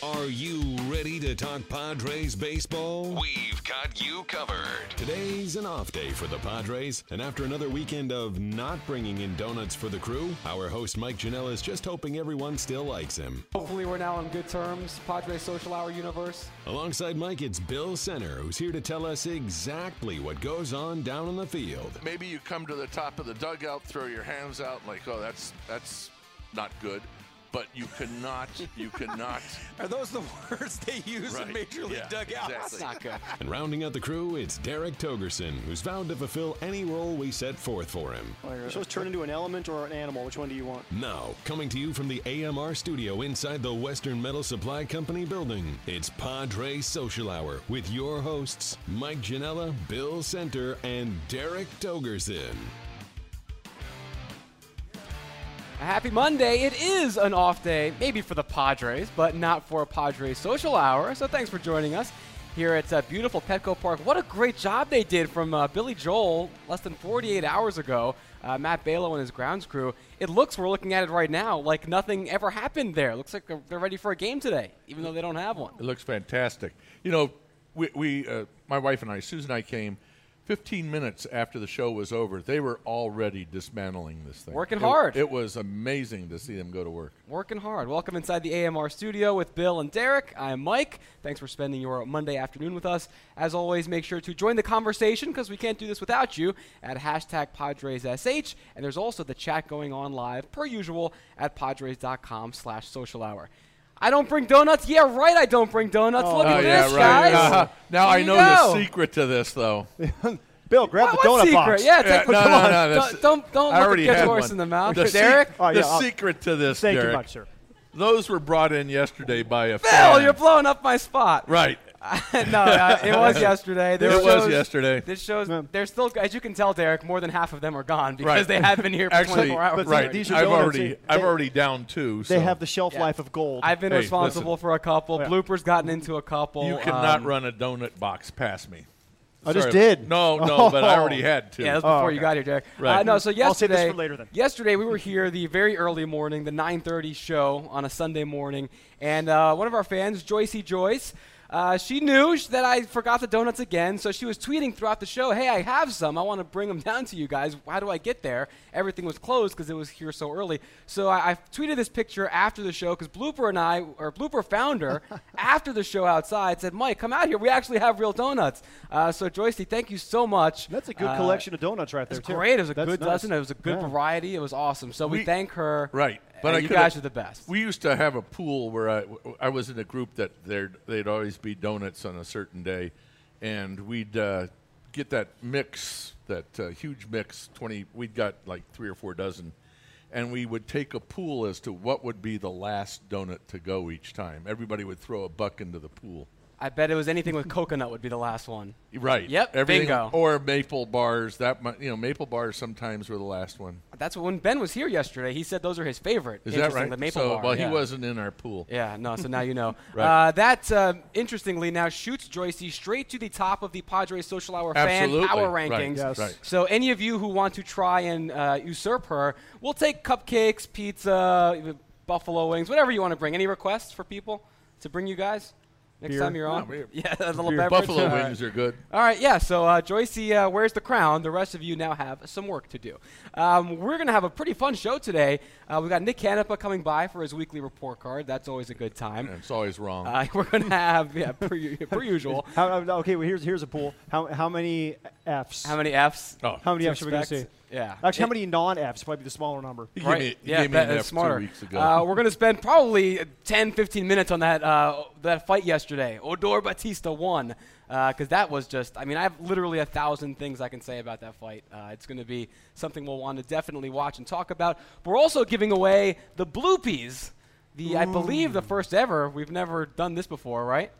Are you ready to talk Padres baseball? We've got you covered. Today's an off day for the Padres, and after another weekend of not bringing in donuts for the crew, our host Mike Janella is just hoping everyone still likes him. Hopefully, we're now on good terms. Padres Social Hour universe. Alongside Mike, it's Bill Center, who's here to tell us exactly what goes on down on the field. Maybe you come to the top of the dugout, throw your hands out, like, oh, that's that's not good. But you cannot, you cannot. Are those the words they use Right, in Major League yeah, dugouts? exactly. Not good. And rounding out the crew, it's Derek Togerson, who's vowed to fulfill any role we set forth for him. You're supposed to turn into an element or an animal. Which one do you want? Now, coming to you from the AMR studio inside the Western Metal Supply Company building, it's Padre Social Hour with your hosts, Mike Janella, Bill Center, and Derek Togerson. A happy Monday. It is an off day, maybe for the Padres, but not for a Padres social hour. So thanks for joining us here at uh, beautiful Petco Park. What a great job they did from uh, Billy Joel less than 48 hours ago. Uh, Matt Balo and his grounds crew. It looks, we're looking at it right now, like nothing ever happened there. looks like they're- they're ready for a game today, even though they don't have one. It looks fantastic. You know, we, we uh, my wife and I, Susan and I came 15 minutes after the show was over. They were already dismantling this thing. Working It- hard. It was amazing to see them go to work. Working hard. Welcome inside the AMR studio with Bill and Derek. I'm Mike. Thanks for spending your Monday afternoon with us. As always, make sure to join the conversation because we can't do this without you at hashtag PadresSH. And there's also the chat going on live, per usual, at Padres.com slash social hour. I don't bring donuts. Yeah, right, I don't bring donuts. Look Oh, at yeah, this, right. guys. Uh-huh. Now There I know go. the secret to this, though. Bill, grab What, the donut secret? box. Yeah, Yeah, take no, come no, on. no, that's- Don't, don't, don't I look already a horse one. in the mouth. The se- Derek? Oh, yeah, the I'll- secret to this, Thank Derek, you much, sir. Those were brought in yesterday by a Bill, fan. you're blowing up my spot. right. no, uh, it was yesterday. This It was shows- yesterday. This shows Yeah. they're still, as you can tell, Derek. More than half of them are gone because Right. they have been here for Actually, 24 hours. right. these are I've already, They- I've already down two. They have the shelf Yeah. life of gold. I've been Hey, responsible listen. for a couple. Yeah. Bloopers gotten into a couple. You cannot Um, run a donut box past me. I just did. No, no, but I already had to. Yeah, that was Oh, before you got here, Derek. Right. Uh, no, so yesterday, I'll save this for later then. Yesterday we were here the very early morning, the 9:30 show on a Sunday morning, and uh, one of our fans, Joycey Joyce. Uh, she knew that I forgot the donuts again, so she was tweeting throughout the show, "Hey, I have some. I want to bring them down to you guys. How do I get there?" Everything was closed because it was here so early. So I, I tweeted this picture after the show because Blooper and I, or Blooper found her after the show outside, said, "Mike, come out here. We actually have real donuts." Uh, so Joycey, thank you so much. That's a good Uh, collection of donuts right there, it's too. great. It was a That's good nice. dozen. It was a good Yeah. variety. It was awesome. So we, We- thank her. Right. But and I you guys are the best. We used to have a pool where I, I was in a group that there'd, they'd always be donuts on a certain day, and we'd uh, get that mix, that uh, huge mix. Twenty, we'd got like three or four dozen, and we would take a pool as to what would be the last donut to go each time. Everybody would throw a buck into the pool. I bet it was anything with coconut would be the last one. Right. Yep, Everything, bingo. Or maple bars. That mu- you know, maple bars sometimes were the last one. That's when Ben was here yesterday. He said those are his favorite. Is that right? The maple so, bar. well, yeah. he wasn't in our pool. Yeah, no, so now you know. Right. uh, that, uh, interestingly, now shoots Joycey straight to the top of the Padres Social Hour Absolutely. fan power Right, rankings. Yes. right. So any of you who want to try and uh, usurp her, we'll take cupcakes, pizza, buffalo wings, whatever you want to bring. Any requests for people to bring you guys next Beer. time you're on? No, beer. yeah, a little Beer. beverage. Buffalo All right. wings are good. All right, yeah. So uh, Joycey uh, wears the crown. The rest of you now have some work to do. Um, we're going to have a pretty fun show today. Uh, we've got Nick Canepa coming by for his weekly report card. That's always a good time. And it's always wrong. Uh, we're going to have, yeah, per, per usual. How, uh, okay, well, here's here's a pool. How how many Fs? How many Fs? oh, How many to Fs are we going to see? Expect? Yeah. Actually, how many non-Fs? Probably the smaller number. He Right. gave me, he yeah, gave me that- an that's F smarter. two weeks ago. Uh, we're going to spend probably 10, 15 minutes on that uh, that fight yesterday. Odor Bautista won because that was just. I mean, I have literally a thousand things I can say about that fight. Uh, it's going to be something we'll want to definitely watch and talk about. We're also giving away the bloopies. The I believe the first ever. We've never done this before, right?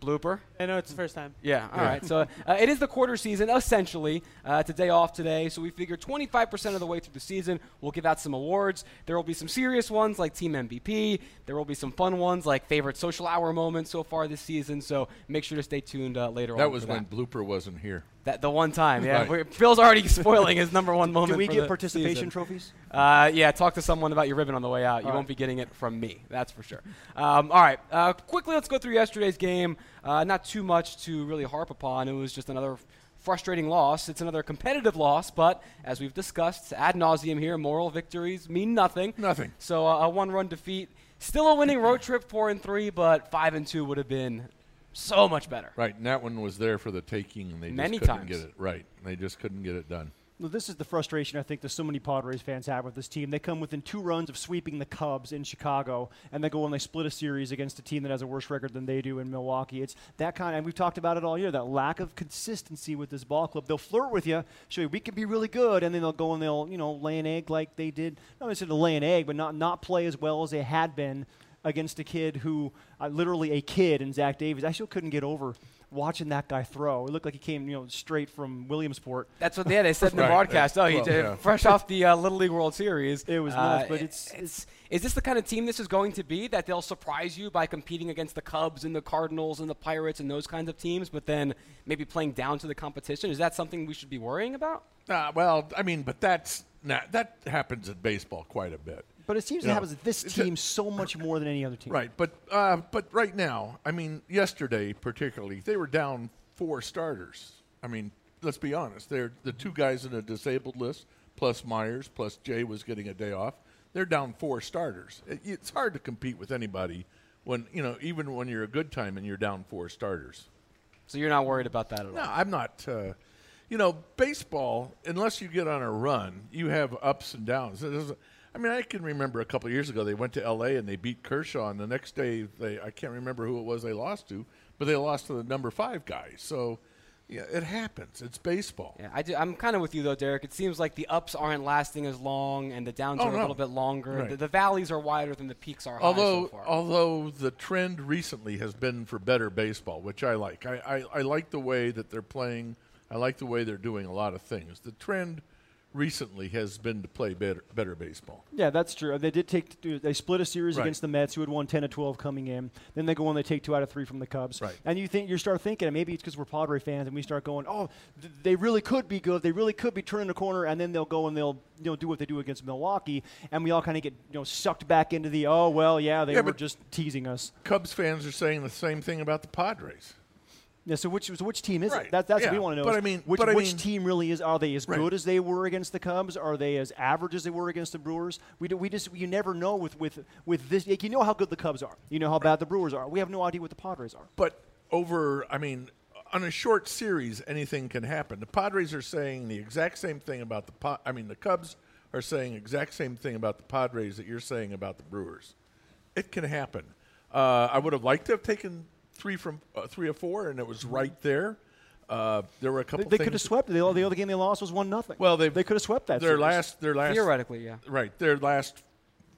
Blooper. I know it's the first time. Yeah, all right. So uh, it is the quarter season, essentially. Uh, it's a day off today, so we figure 25% of the way through the season, we'll give out some awards. There will be some serious ones like Team MVP. There will be some fun ones like favorite social hour moments so far this season. So make sure to stay tuned uh, later on. that was when Blooper wasn't here. That the one time, yeah. Right. Phil's already spoiling his number one moment. Do we for get the participation season. trophies? Uh, yeah, talk to someone about your ribbon on the way out. You All won't be getting it from me, that's for sure. Um, all right, uh, quickly, let's go through yesterday's game. Uh, not too much to really harp upon. It was just another frustrating loss. It's another competitive loss, but as we've discussed ad nauseum here, moral victories mean nothing. Nothing. So uh, a one-run defeat, still a winning road trip, four and three, but five and two would have been so much better. Right, and that one was there for the taking, and they Many just couldn't times. get it right. They just couldn't get it done. Well, this is the frustration I think that so many Padres fans have with this team. They come within two runs of sweeping the Cubs in Chicago, and they go and they split a series against a team that has a worse record than they do in Milwaukee. It's that kind, and we've talked about it all year. That lack of consistency with this ball club. They'll flirt with you, show you we can be really good, and then they'll go and they'll you know lay an egg like they did. Not necessarily lay an egg, but not not play as well as they had been against a kid who, uh, literally a kid in Zach Davies. I still couldn't get over watching that guy throw. It looked like he came you know straight from Williamsport. That's what yeah, they said in the Right, broadcast. Oh, he Well, did yeah. fresh off the uh, Little League World Series. It was Uh, but it's- it's is this the kind of team this is going to be that they'll surprise you by competing against the Cubs and the Cardinals and the Pirates and those kinds of teams, but then maybe playing down to the competition? Is that something we should be worrying about? Uh, well, I mean, but that's not, that happens in baseball quite a bit. But it seems You to know, happen with this it's a- team so much more than any other team. Right, but uh, but right now, I mean, yesterday particularly, they were down four starters. I mean, let's be honest. They're the two guys in a disabled list, plus Myers, plus Jay was getting a day off. They're down four starters. It, it's hard to compete with anybody when you know, even when you're a good time and you're down four starters. So you're not worried about that at all. No, I'm not. Uh, you know, baseball, unless you get on a run, you have ups and downs. It doesn't- I mean, I can remember a couple of years ago they went to L.A. and they beat Kershaw, and the next day they I can't remember who it was they lost to, but they lost to the number five guy. So, yeah, it happens. It's baseball. Yeah, I do, I'm kind of with you though, Derek. It seems like the ups aren't lasting as long, and the downs Oh, are a little bit longer. Right. The, the valleys are wider than the peaks are high Although, so although the trend recently has been for better baseball, which I like. I, I, I like the way that they're playing. I like the way they're doing a lot of things. The trend recently has been to play better, better baseball. Yeah, that's true. They did take they split a series Right. against the Mets, who had won ten to twelve coming in. Then they go on, they take two out of three from the Cubs. Right. And you think you start thinking, maybe it's because we're Padre fans, and we start going, oh, th- they really could be good. They really could be turning the corner, and then they'll go and they'll you know do what they do against Milwaukee, and we all kind of get you know sucked back into the oh well yeah they Yeah, were just teasing us. Cubs fans are saying the same thing about the Padres. Yeah, so which so which team is Right. it? That, that's what we want to know. but I mean- which, but I which mean- team really is? Are they as Right. good as they were against the Cubs? Are they as average as they were against the Brewers? We do, we just you never know with with with this. like, You know how good the Cubs are. You know how bad the Brewers are. We have no idea what the Padres are. But over, I mean, on a short series, anything can happen. The Padres are saying the exact same thing about the. Pa- I mean, the Cubs are saying exact same thing about the Padres that you're saying about the Brewers. It can happen. Uh, I would have liked to have taken three from uh, three or four, and it was right there. Uh, there were a couple. they things could have swept. The, the other game they lost was one nothing. Well, they they could have swept that. Their series. last, their last, Theoretically, yeah. right. Their last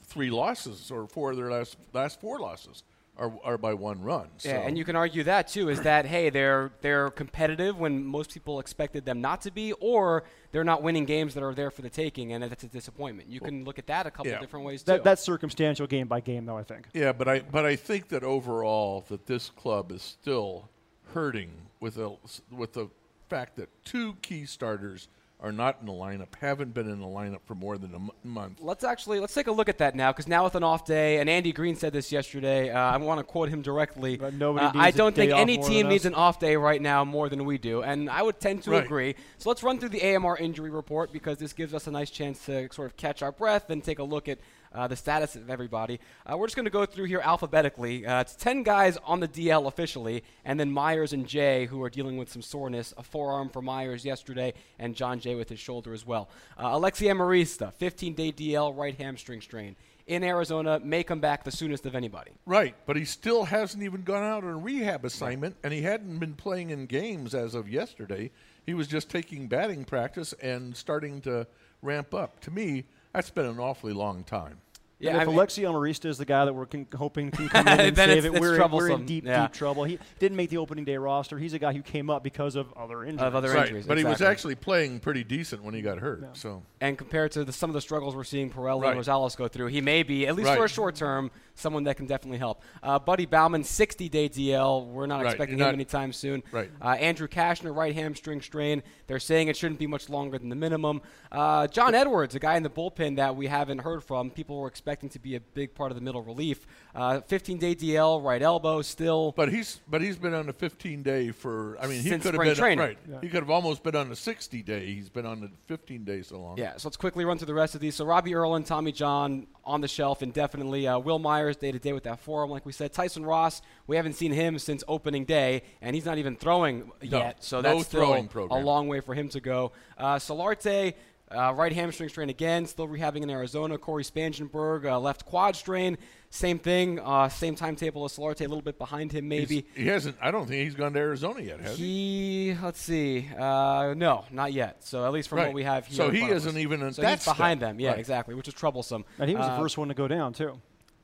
three losses, or four of their last last four losses, are are by one run. So. Yeah, and you can argue that too. Is that hey, they're they're competitive when most people expected them not to be, or they're not winning games that are there for the taking, and that's a disappointment. You can look at that a couple yeah. different ways too. That, that's circumstantial game by game, though. I think. Yeah, but I but I think that overall that this club is still hurting with a with the fact that two key starters are not in the lineup, haven't been in the lineup for more than a m- month. Let's actually let's take a look at that now, because now with an off day, and Andy Green said this yesterday. Uh, I want to quote him directly. But nobody Uh, needs I a don't day think off any team needs an off day right now more than we do, and I would tend to Right. agree. So let's run through the AMR injury report because this gives us a nice chance to sort of catch our breath and take a look at uh, the status of everybody. Uh, we're just going to go through here alphabetically. Uh, it's 10 guys on the DL officially, and then Myers and Jay, who are dealing with some soreness. A forearm for Myers yesterday, and Jon Jay with his shoulder as well. Uh, Alexi Amarista, 15 day DL, right hamstring strain. In Arizona, may come back the soonest of anybody. Right, but he still hasn't even gone out on a rehab assignment, and he hadn't been playing in games as of yesterday. He was just taking batting practice and starting to ramp up. To me, that's been an awfully long time. Yeah, and if I mean- Alexi Amarista is the guy that we're con- hoping can come in and Then save it's- it, it's we're, in, we're in deep, Yeah. deep trouble. He didn't make the opening day roster. He's a guy who came up because of other injuries. Of other right, injuries, but he was actually playing pretty decent when he got hurt. So And compared to the, some of the struggles we're seeing Pirela Right. and Rosales go through, he may be, at least Right. for a short term, someone that can definitely help. Uh, Buddy Baumann, 60 day DL. We're not Right, expecting you're him not- anytime soon. Right. Uh, Andrew Cashner, right hamstring strain. They're saying it shouldn't be much longer than the minimum. Uh, Jon Edwards, a guy in the bullpen that we haven't heard from. People were expecting to be a big part of the middle relief. 15 day DL, right elbow, still. But he's but he's been on a 15 day for. I mean, he Since could have been training. right. He could have almost been on a 60 day. He's been on the 15 day so long. Yeah, so let's quickly run through the rest of these. So Robbie Erlin, Tommy John on the shelf indefinitely. Uh, Wil Myers day to day with that forearm, like we said. Tyson Ross, we haven't seen him since opening day, and he's not even throwing No, yet. So no that's still throwing a long way for him to go. Uh, Solarte. Uh, right hamstring strain again, still rehabbing in Arizona. Cory Spangenberg, uh, left quad strain, same thing, uh, same timetable as Solarte, a little bit behind him He's- maybe. he hasn't. I don't think he's gone to Arizona yet, has he? He, let's see, uh, no, not yet. So at least from Right. what we have here, So he isn't even in so that he's behind step. them. Yeah, Right. exactly, which is troublesome. and he was Uh, the first one to go down too.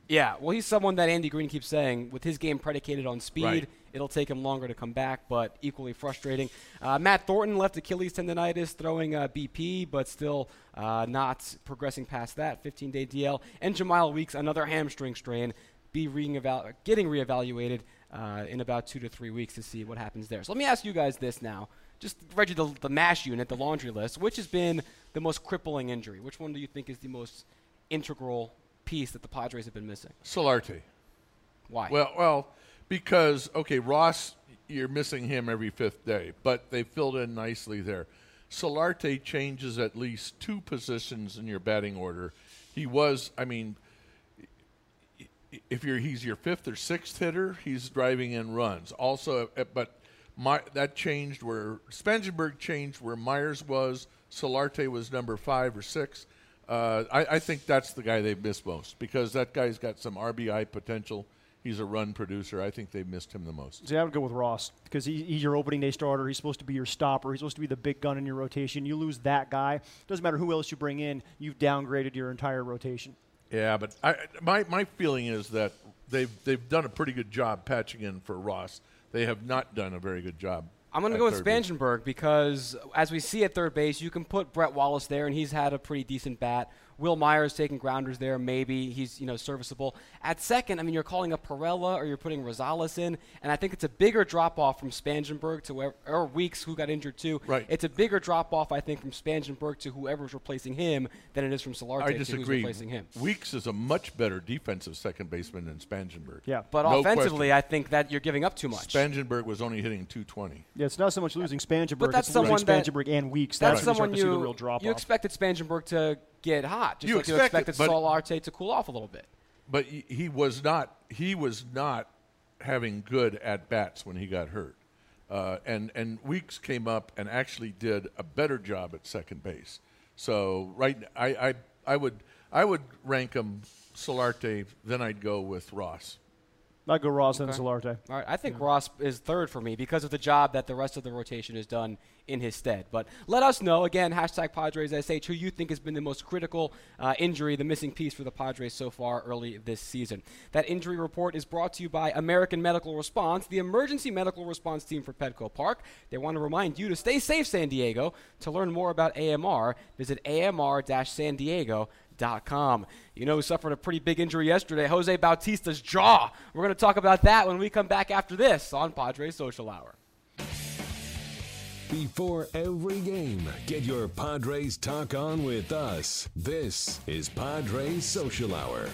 Yeah, well, he's someone that Andy Green keeps saying with his game predicated on speed, Right. it'll take him longer to come back, but equally frustrating. Uh, Matt Thornton left Achilles tendonitis, throwing uh, BP, but still uh, not progressing past that. 15-day DL, and Jemile Weeks, another hamstring strain, be re-eval- getting reevaluated uh, in about two to three weeks to see what happens there. So let me ask you guys this now. Just Reggie, the, the mash unit, the laundry list. Which has been the most crippling injury? Which one do you think is the most integral piece that the Padres have been missing? Solarte. Why? Well, well, because okay, Ross, you're missing him every fifth day, but they filled in nicely there. Solarte changes at least two positions in your batting order. He was, I mean, if you're he's your fifth or sixth hitter, he's driving in runs. Also, uh, but my, that changed where Spangenberg changed where Myers was. Solarte was number five or six. Uh, I, I think that's the guy they've missed most because that guy's got some RBI potential. He's a run producer. I think they've missed him the most. See, I would go with Ross because he, he's your opening day starter. He's supposed to be your stopper. He's supposed to be the big gun in your rotation. You lose that guy. Doesn't matter who else you bring in. You've downgraded your entire rotation. Yeah, but I, my my feeling is that they've they've done a pretty good job patching in for Ross. They have not done a very good job. I'm going to go with third base. Spangenberg because, as we see at third base, you can put Brett Wallace there, and he's had a pretty decent bat. Wil Myers taking grounders there, maybe he's you know serviceable. At second, I mean, you're calling up Pirela or you're putting Rosales in, and I think it's a bigger drop off from Spangenberg to whoever, or Weeks, who got injured too. Right. It's a bigger drop off, I think, from Spangenberg to whoever's replacing him than it is from Solarte I to who's disagree. replacing him. Weeks is a much better defensive second baseman than Spangenberg. Yeah. But No offensively, question. I think that you're giving up too much. Spangenberg was only hitting 220. Yeah, it's not so much losing Spangenberg. But that's it's losing someone that- Spangenberg and Weeks. That's That's when you someone start to see the you real drop you expected Spangenberg to get hot, just You like you expected, expected but- Solarte to cool off a little bit. But he, he was not he was not having good at bats when he got hurt. Uh, and and Weeks came up and actually did a better job at second base. So right, I I, I would I would rank him Solarte. Then I'd go with Ross. I'd go Ross and Solarte. All right, I think Ross is third for me because of the job that the rest of the rotation has done in his stead. But let us know again, hashtag Padres SH, who you think has been the most critical uh, injury, the missing piece for the Padres so far early this season. That injury report is brought to you by American Medical Response, the emergency medical response team for Petco Park. They want to remind you to stay safe, San Diego. To learn more about AMR, visit amr-san You know who suffered a pretty big injury yesterday? Jose Bautista's jaw. We're going to talk about that when we come back after this on Padres Social Hour. Before every game, get your Padres talk on with us. This is Padres Social Hour.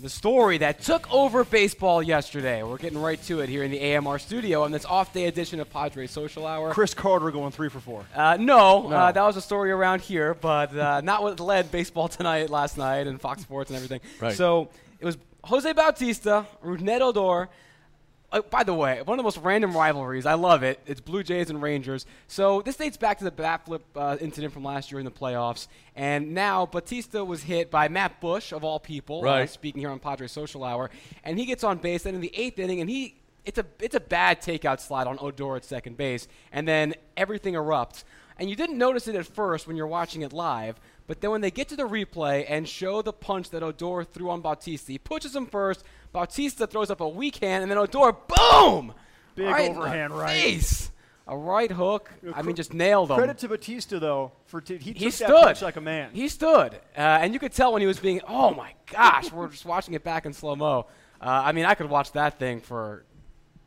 The story that took over baseball yesterday. We're getting right to it here in the AMR studio on this off day edition of Padres Social Hour. Chris Carter going three for four. Uh, no, No. Uh, that was a story around here, but uh, not what led baseball tonight, last night, and Fox Sports and everything. Right. So it was Jose Bautista, Rougned Odor. Uh, by the way, one of the most random rivalries. I love it. It's Blue Jays and Rangers. So this dates back to the bat flip uh, incident from last year in the playoffs. And now Bautista was hit by Matt Bush, of all people, uh, Right. speaking here on Padres Social Hour. And he gets on base then in the eighth inning, and he it's a it's a bad takeout slide on Odor at second base, and then everything erupts. And you didn't notice it at first when you're watching it live, but then when they get to the replay and show the punch that Odor threw on Bautista, he pushes him first. Bautista throws up a weak hand, and then Odor, boom, Big right overhand right. face. A right hook. I mean, just nailed him. Credit to Bautista though for t- he, he stood that punch like a man. He stood, uh, and you could tell when he was being. Oh my gosh, we're just watching it back in slow mo. Uh, I mean, I could watch that thing for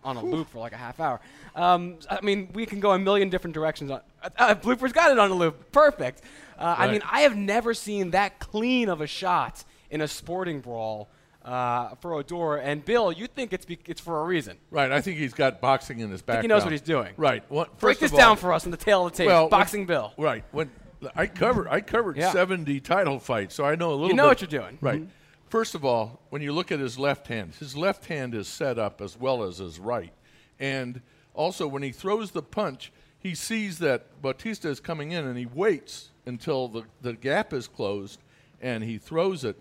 on a loop for like a half hour. Um, I mean, we can go a million different directions. On uh, uh, bloopers got it on a loop. Perfect. Uh, I mean, I have never seen that clean of a shot in a sporting brawl uh, for Odor. And Bill, you think it's be- it's for a reason. Right. I think he's got boxing in his background. he knows what he's doing. Right. What, Break first this of all- down for us in the tail of the tape. Well, when- Boxing Bill. Right. When I covered, I covered Yeah. 70 title fights, so I know a little. You know bit- what you're doing. Right. First of all, when you look at his left hand, his left hand is set up as well as his right, and also when he throws the punch, he sees that Bautista is coming in, and he waits until the the gap is closed, and he throws it,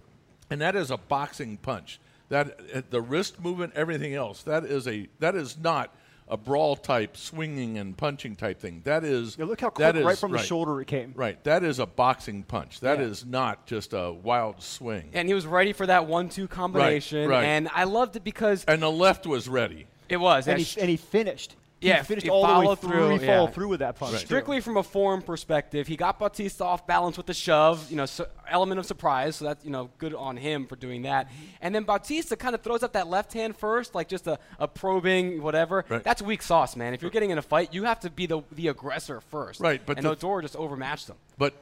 and that is a boxing punch. That uh, the wrist movement, everything else, that is a that is not a brawl type swinging and punching type thing. That is Yeah, look how that quick right is- from the shoulder it came. Right. That is a boxing punch. That Yeah. is not just a wild swing. And he was ready for that one-two combination, right. and I loved it because And the left was ready. it was. and that he, sh- and he finished. Yeah, he finished all the way through. through, He yeah. through with that punch. too. strictly from a form perspective, he got Bautista off balance with the shove, you know, so element of surprise. So that's you know good on him for doing that. And then Bautista kind of throws up that left hand first, like just a, a probing whatever. Right. That's weak sauce, man. If you're getting in a fight, you have to be the the aggressor first. Right, but and Odor just overmatched him. But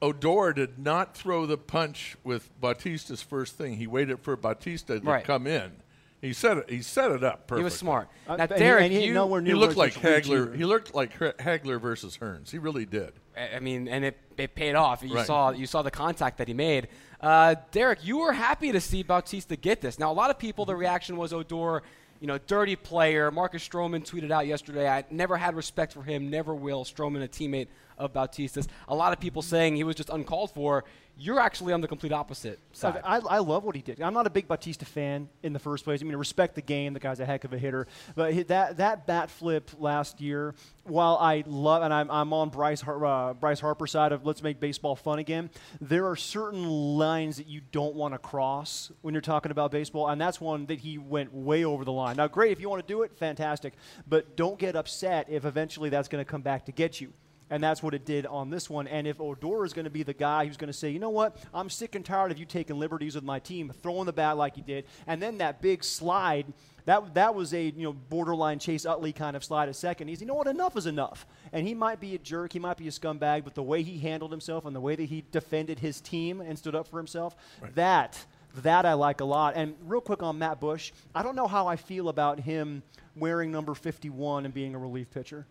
Odor did not throw the punch with Bautista's first thing. He waited for Bautista to Right. come in. He set it. He set it up perfectly. He was smart. Uh, now, and he- Derek, and he you, nowhere He looked like Hagler. He looked like Hagler versus Hearns. He really did. I I mean, and it, it paid off. You Right. saw you saw the contact that he made. Uh, Derek, you were happy to see Bautista get this. Now, a lot of people, the reaction was Odor, you know, dirty player. Marcus Stroman tweeted out yesterday, I never had respect for him, never will. Stroman, a teammate of Bautista's. A lot of people saying he was just uncalled for. You're actually on the complete opposite side. I, I love what he did. I'm not a big Bautista fan in the first place. I mean, I respect the game. The guy's a heck of a hitter. But that that bat flip last year, while I love and I'm, I'm on Bryce Har- uh, Bryce Harper's side of let's make baseball fun again. There are certain lines that you don't want to cross when you're talking about baseball, and that's one that he went way over the line. Now, great if you want to do it, fantastic. But don't get upset if eventually that's going to come back to get you. And that's what it did on this one. And if Odor is going to be the guy who's going to say, you know what, I'm sick and tired of you taking liberties with my team, throwing the bat like you did, and then that big slide, that that was a you know borderline Chase Utley kind of slide at second. He's, you know what, enough is enough. And he might be a jerk, he might be a scumbag, but the way he handled himself and the way that he defended his team and stood up for himself, that that I like a lot. And real quick on Matt Bush, I don't know how I feel about him wearing number 51 and being a relief pitcher.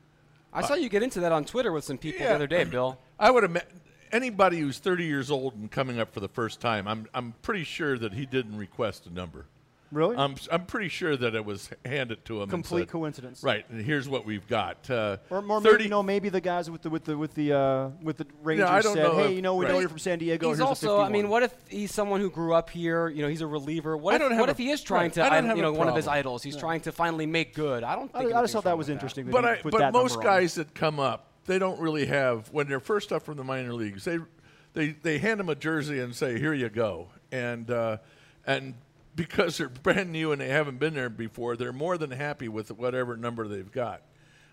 I saw you get into that on Twitter with some people Yeah. the other day, Bill. I would imagine anybody who's 30 years old and coming up for the first time. I'm I'm pretty sure that he didn't request a number. Really? I'm I'm pretty sure that it was handed to him. Complete said, coincidence. Right, and here's what we've got. Uh, Or, or 30 maybe you know, maybe the guys with the with the with the uh, with the Rangers I don't said, know "Hey, if- you know, we know right. you're from San Diego. He's here's also, I mean, what if he's someone who grew up here? You know, he's a reliever. What I if, don't have what a- if he is trying right, to, I don't have you know, one of his idols? He's trying to finally make good. I don't I, think. I just thought that was interesting. that But I, put but that most guys that come up, they don't really have when they're first up from the minor leagues. They they they hand them a jersey and say, "Here you go," and uh, and because they're brand new and they haven't been there before, they're more than happy with whatever number they've got.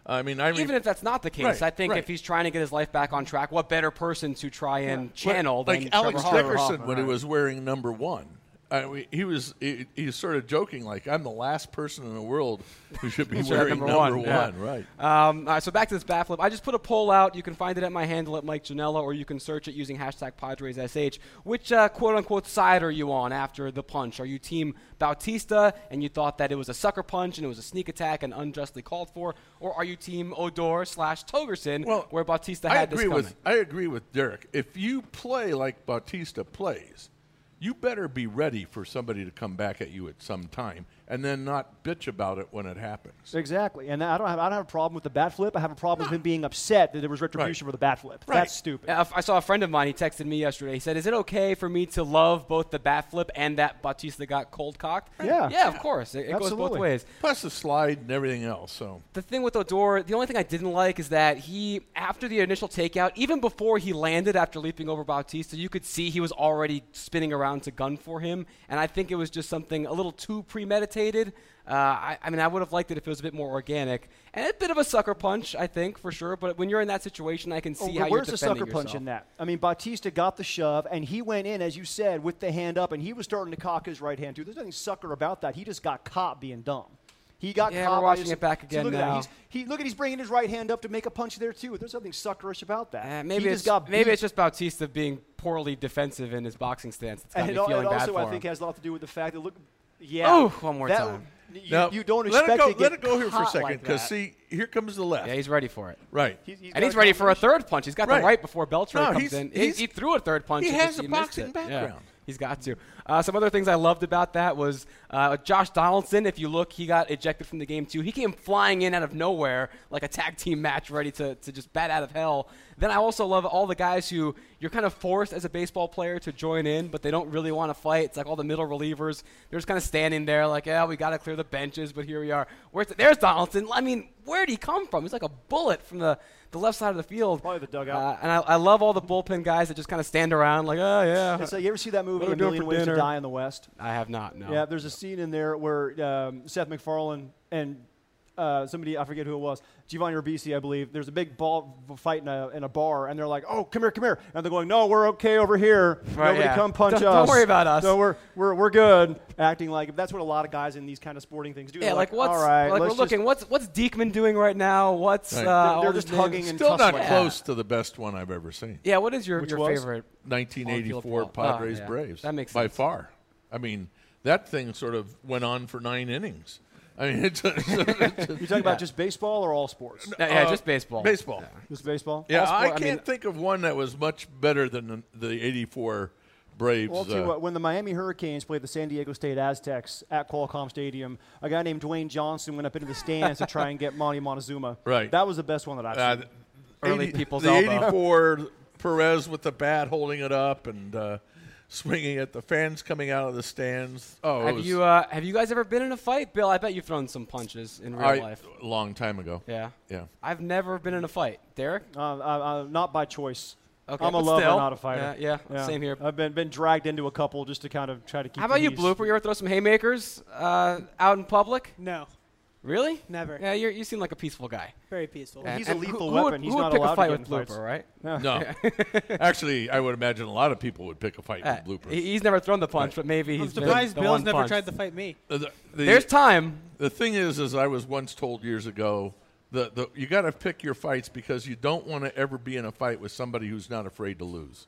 I mean, I re- Even if that's not the case, Right, I think right. if he's trying to get his life back on track, what better person to try and Right. channel like than Alex Trevor Dickerson Hoffman? when he was wearing number one. I mean, he was he, he's sort of joking like I'm the last person in the world who should be wearing number number, one, one, yeah. right? Um, all right, so back to this bat flip. I just put a poll out. You can find it at my handle at Mike Janella, or you can search it using hashtag PadresSH. Which uh, quote unquote side are you on after the punch? Are you Team Bautista and you thought that it was a sucker punch and it was a sneak attack and unjustly called for, or are you Team Odor slash Togerson, Well, where Bautista I had agree this coming? with I agree with Derek. If you play like Bautista plays, you better be ready for somebody to come back at you at some time, and then not bitch about it when it happens. Exactly, and I don't have I don't have a problem with the bat flip. I have a problem with him being upset that there was retribution Right. for the bat flip. Right. That's stupid. Yeah, I saw a friend of mine. He texted me yesterday. He said, "Is it okay for me to love both the bat flip and that Bautista got cold cocked?" Yeah. yeah, of course. It, it goes both ways. Plus the slide and everything else. So The thing with Odor, the only thing I didn't like is that he, after the initial takeout, even before he landed after leaping over Bautista, you could see he was already spinning around to gun for him. And I think it was just something a little too premeditated. Uh, I, I mean, I would have liked it if it was a bit more organic. And a bit of a sucker punch, I think, for sure. But when you're in that situation, I can see Oh, how where's you're defending the sucker punch yourself. in that? I mean, Bautista got the shove, and he went in, as you said, with the hand up, and he was starting to cock his right hand too. There's nothing sucker about that. He just got caught being dumb. He got Yeah, caught. we're watching his- it back again look At now. that. He's, he look at he's bringing his right hand up to make a punch there too. There's nothing suckerish about that. Uh, maybe it's maybe it's just Bautista being poorly defensive in his boxing stance. That's got and me it, feeling it bad also for I him. think has a lot to do with the fact that look, yeah. Oh, one more that- time. You, Now, you don't let expect it go. to get let it go here for a second because that. see, here comes the left. yeah, he's ready for it. right. He's- he's and he's ready for a third punch. He's got Right. the right before Beltre No, comes he's- in. He, he's- he threw a third punch. he has a boxing it. Yeah, background. He's got to. Uh, some other things I loved about that was uh, Josh Donaldson. If you look, he got ejected from the game too. He came flying in out of nowhere like a tag team match, ready to, to just bat out of hell. Then I also love all the guys who you're kind of forced as a baseball player to join in, but they don't really want to fight. It's like all the middle relievers. They're just kind of standing there, like, yeah, we got to clear the benches, but here we are. Where's there's Donaldson. I mean, where did he come from? He's like a bullet from the, the left side of the field. Probably the dugout. Uh, and I, I love all the bullpen guys that just kind of stand around, like, oh yeah. It's like, you ever see that movie A Million Ways dinner? to Die in the West? I have not. No. Yeah, there's a scene in there where um, Seth MacFarlane and uh, somebody I forget who it was, Giovanni Ribisi, I believe. There's a big ball fight in a, in a bar, and they're like, "Oh, come here, come here," and they're going, "No, we're okay over here. Right, Nobody yeah. come punch Don't- us. don't worry about us." No, we're we're we're good." Acting like that's what a lot of guys in these kind of sporting things do. Yeah, They're like, what's all right, like we're looking. What's what's Diekman doing right now? What's Right. uh, They're- all they're these just hugging names? and Still not tussling. close to the best one I've ever seen. Yeah, what is your Which your was? favorite? 1984 Oh, Padres yeah. Braves. That makes sense. by far. I mean, that thing sort of went on for nine innings. I mean, it's, it's, you talking about just baseball or all sports? Yeah, yeah, uh, just baseball. baseball. Just baseball. Yeah, sport- I I can't mean- think of one that was much better than the, the '84 Braves. Well, I'll tell you uh, what, when the Miami Hurricanes played the San Diego State Aztecs at Qualcomm Stadium, a guy named Dwayne Johnson went up into the stands to try and get Monty Montezuma. Right. That was the best one that I've uh, seen. Early 80 people's the elbow. '84 Perez with the bat holding it up and uh, swinging at The fans coming out of the stands. Oh, Have was you uh, have you guys ever been in a fight, Bill? I bet you've thrown some punches in real I- life. a long time ago. Yeah. Yeah. I've never been in a fight. Derek? Uh, uh, uh, not by choice. Okay, I'm a lover, still. not a fighter. Yeah, yeah, same here. I've been been dragged into a couple just to kind of try to keep. How about the you, peace. Blooper? You ever throw some haymakers uh, out in public? No, Really? never. Yeah, you're, you seem like a peaceful guy. Very peaceful. And- he's a and lethal who, who would- weapon. He's who would not pick allowed a to fight get with in fights. Blooper, right? No, actually, I would imagine a lot of people would pick a fight Uh, with bloopers. he- he's never thrown the punch, Right. but maybe I'm been surprised the Bill's one never punch. tried to fight me. Uh, the, the- There's time. the thing is, is I was once told years ago that the, you got to pick your fights because you don't want to ever be in a fight with somebody who's not afraid to lose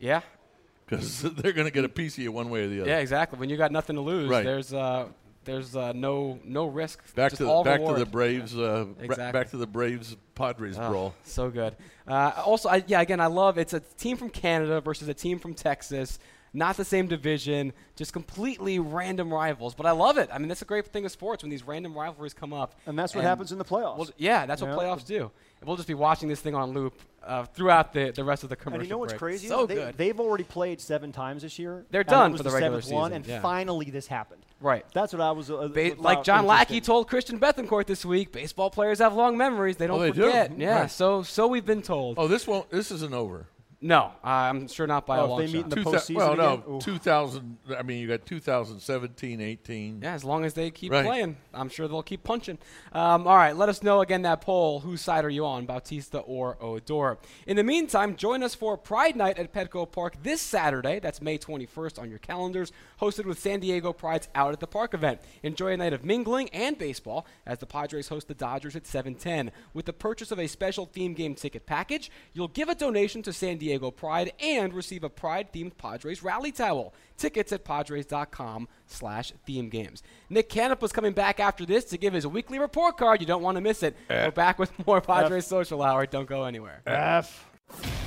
Yeah. because they're going to get a piece of you one way or the other. Yeah, exactly. When you got nothing to lose, Right. there's uh, there's uh, no no risk. Back to the, all back to the Braves. Uh, Exactly. back to the Braves Padres Oh, brawl. So good. Uh, also, I, yeah, again, I love it's a team from Canada versus a team from Texas. Not the same division, just completely random rivals. But I love it. I mean, that's a great thing of sports when these random rivalries come up. And that's what happens in the playoffs. Well, yeah, that's what playoffs do. And we'll just be watching this thing on loop uh, throughout the, the rest of the commercial And you know what's break. crazy? So they, good. They've already played seven times this year. They're done for the regular seventh one, season, and yeah. finally this happened. right. That's what I was. Uh, Ba- like John Lackey told Christian Bethancourt this week, baseball players have long memories. They don't Oh, they do? forget. Yeah, Right. so so we've been told. Oh, this won't. This isn't over. No, I'm sure not by Oh, a if long they meet shot. in the postseason well, no, again? 2000. I mean, you got 2017, 18. Yeah, as long as they keep Right. playing, I'm sure they'll keep punching. Um, all right, let us know again that poll. Whose side are you on, Bautista or Odor? In the meantime, join us for Pride Night at Petco Park this Saturday. That's May 21st on your calendars, hosted with San Diego Pride's Out at the Park event. Enjoy a night of mingling and baseball as the Padres host the Dodgers at 7:10. With the purchase of a special theme game ticket package, you'll give a donation to San Diego Pride and receive a Pride-themed Padres rally towel. Tickets at padres.com slash theme games. Nick Canepa's coming back after this to give his weekly report card. You don't want to miss it. Eh. We're back with more Padres Social Hour. Don't go anywhere. F.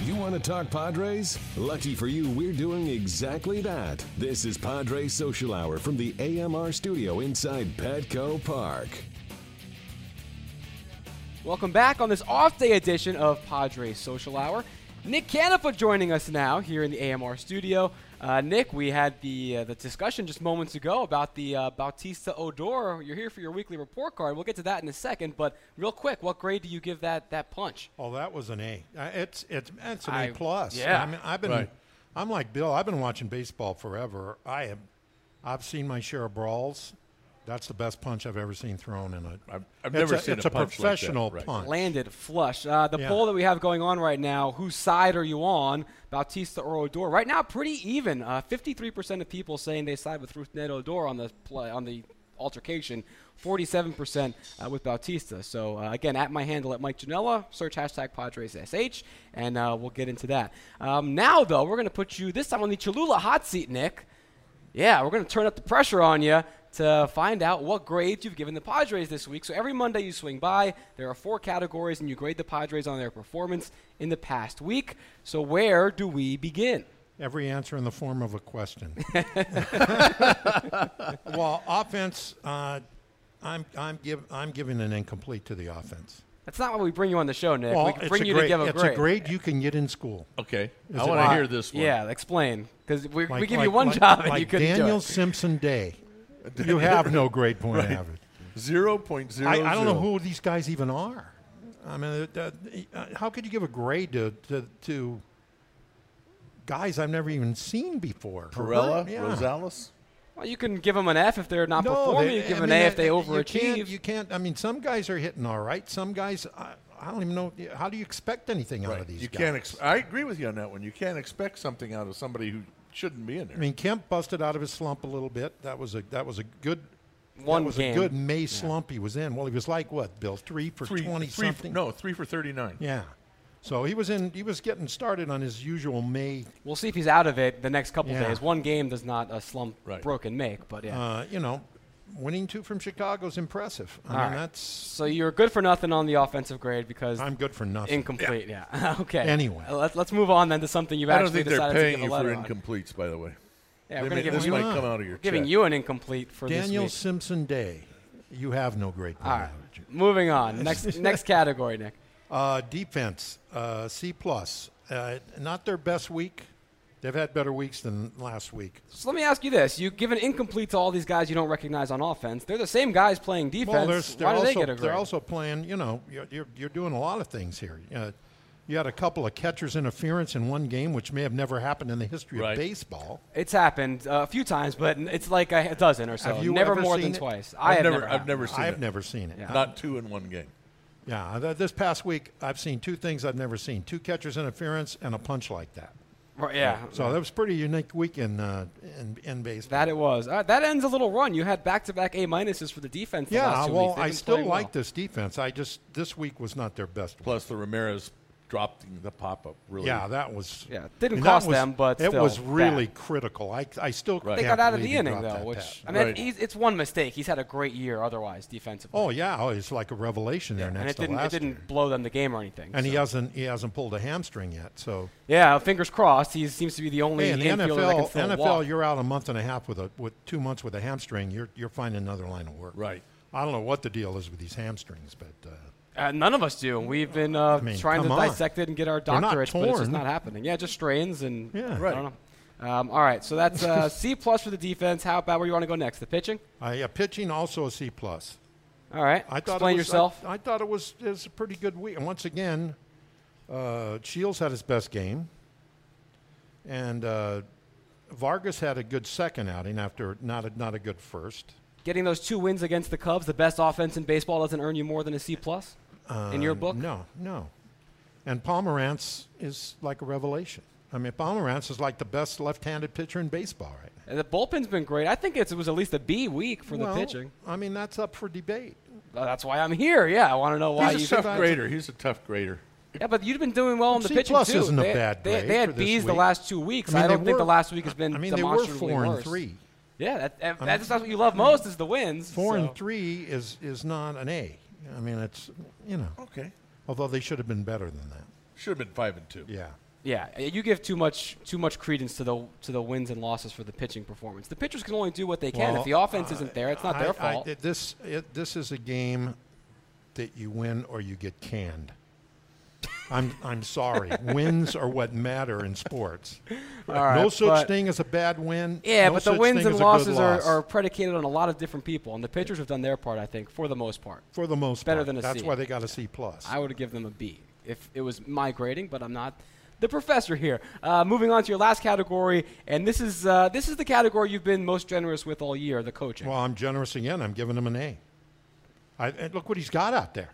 You want to talk Padres? Lucky for you, we're doing exactly that. This is Padres Social Hour from the AMR studio inside Petco Park. Welcome back on this off day edition of Padres Social Hour. Nick Canepa joining us now here in the AMR studio. Uh, Nick, we had the uh, the discussion just moments ago about the uh, Bautista Odor. You're here for your weekly report card. We'll get to that in a second, but real quick, what grade do you give that that punch? Oh, that was an A. Uh, it's it's it's an I- A plus. yeah. I mean, I've been. Right. I'm like Bill. I've been watching baseball forever. I have. I've seen my share of brawls. That's the best punch I've ever seen thrown in a. I've, I've never a, seen it's a, a punch like that. professional Right. punch. Landed flush. Uh, the Yeah. poll that we have going on right now: whose side are you on, Bautista or Odor? Right now, pretty even. Uh, 53% of people saying they side with Rougned Odor on the play on the altercation. 47% uh, with Bautista. So uh, again, at my handle at Mike Janella, search hashtag PadresSH, and uh, we'll get into that. Um, now, though, we're going to put you this time on the Cholula hot seat, Nick. Yeah, we're going to turn up the pressure on you to find out what grades you've given the Padres this week. So every Monday you swing by, there are four categories, and you grade the Padres on their performance in the past week. So where do we begin? Every answer in the form of a question. well, offense. Uh, I'm I'm give I'm giving an incomplete to the offense. That's not why we bring you on the show, Nick. Well, we can bring you grade, to give a it's grade. a grade you can get in school. Okay, Is I want to hear this one. Yeah, explain. Because we, we give like- you one like- job and like you couldn't Daniel do it. Simpson Day. You have no grade point average. Zero point zero. I, I don't know who these guys even are. I mean, uh, uh, how could you give a grade to, to, to guys I've never even seen before? Pirela, Yeah. Rosales. Well, you can give them an F if they're not No, performing. they- you give I them an mean, A if they you overachieve. can't, you can't. I mean, some guys are hitting all right. Some guys, I, I don't even know. How do you expect anything out of these You guys? can't. Ex- I agree with you on that one. You can't expect something out of somebody who shouldn't be in there. I mean, Kemp busted out of his slump a little bit. That was a that was a good. One that was game. a good May slump he was in. Well, he was like what, Bill? Three for three, twenty three- something. No, three for thirty-nine. Yeah. So he was in. He was getting started on his usual May. We'll see if he's out of it the next couple Yeah. days. One game does not a slump Right. broken make, but yeah. Uh, you know, winning two from Chicago is impressive. I All mean, right. that's. So you're good for nothing on the offensive grade because I'm good for nothing. incomplete. Yeah. okay. Anyway. Uh, let's let's move on then to something you've actually decided to give a said. I don't think they're paying you for letter on. incompletes, by the way. Yeah, They we're gonna give this you might not. come out of your giving check. you an incomplete for Daniel this week. Simpson Day. You have no great point All right. Moving on. Next next category, Nick. Uh, defense, uh, C plus. Uh, not their best week. They've had better weeks than last week. So let me ask you this: You give an incomplete to all these guys you don't recognize on offense. They're the same guys playing defense. Well, there's, they're Why do also they get a grade? they're also playing. You know, you're, you're you're doing a lot of things here. Uh, you had a couple of catchers interference in one game, which may have never happened in the history Right. of baseball. It's happened uh, a few times, but it's like a dozen or so. Have you never ever more seen than it? twice. I I've never, never. I've never seen I've it. never seen it. Yeah. Not two in one game. Yeah, th- this past week I've seen two things I've never seen: two catchers interference and a punch like that. Right, yeah. So that was pretty unique week in uh, in, in baseball. That it was. Uh, that ends a little run. You had back-to-back A minuses for the defense. the yeah, last two well, weeks. I still like well. this defense. I just this week was not their best. week. Plus the Ramirez dropping the pop-up. Really. Yeah, that was. Yeah, I didn't mean, cost was- them, but it still was really bad. critical. I, I still Right. They can't got out of the inning though, which pass. I mean, Right. he's, it's one mistake. He's had a great year otherwise defensively. Oh yeah, oh, it's like a revelation there and next it to didn't it didn't year. blow them the game or anything. And he hasn't he hasn't pulled a hamstring yet. So yeah, fingers crossed. He seems to be the only hey, in the infielder that can NFL, NFL, walk. you're out a month and a half with a with two months with a hamstring. You're you're finding another line of work. Right. I don't know what the deal is with these hamstrings, but uh, Uh, none of us do. We've been uh, mean, trying to on. dissect it and get our They're doctorates, but it's just not happening. Yeah, just strains and Yeah. I Right. don't know. Um, all right, so that's uh, C plus for the defense. How about where you want to go next? The pitching. uh, yeah, pitching also a C plus. All right, I thought explain it was, yourself. I, I thought it was it was a pretty good week. And once again, uh, Shields had his best game, and uh, Vargas had a good second outing after not a, not a good first. Getting those two wins against the Cubs, the best offense in baseball, doesn't earn you more than a C plus in your Uh, book. No, no. And Pomeranz is like a revelation. I mean, Pomeranz is like the best left-handed pitcher in baseball right now. And The bullpen's been great. I think it's, it was at least a B week for Well, the pitching. I mean, that's up for debate. Uh, that's why I'm here. Yeah, I want to know why He's you. a tough guys- grader. He's a tough grader. Yeah, but you've been doing well in the C pitching plus too. isn't a they, bad they, grade they had for this B's the last two weeks. I I, don't they think the last week has been I mean, they were four and worse. three. Yeah, that, that, that's, that's what you love most is the wins. Four so. and three is is not an A. I mean, it's you know. Okay. Although they should have been better than that. Should have been five and two. Yeah. Yeah, uh, you give too much too much credence to the to the wins and losses for the pitching performance. The pitchers can only do what they can. Well, if the offense isn't there, it's not I- their fault. it- this it, this is a game that you win or you get canned. I'm I'm sorry. Wins are what matter in sports. Right, no such thing as a bad win. yeah, no but the wins and as a good losses are, loss. are predicated on a lot of different people, and the pitchers have done their part, I think, for the most part. for the most better part. than a That's C. why they got a C plus. I would give them a B if it was my grading, but I'm not the professor here. Uh, moving on to your last category, and this is uh, this is the category you've been most generous with all year, the coaching. well, I'm generous again. I'm giving him an A. I, and look what he's got out there.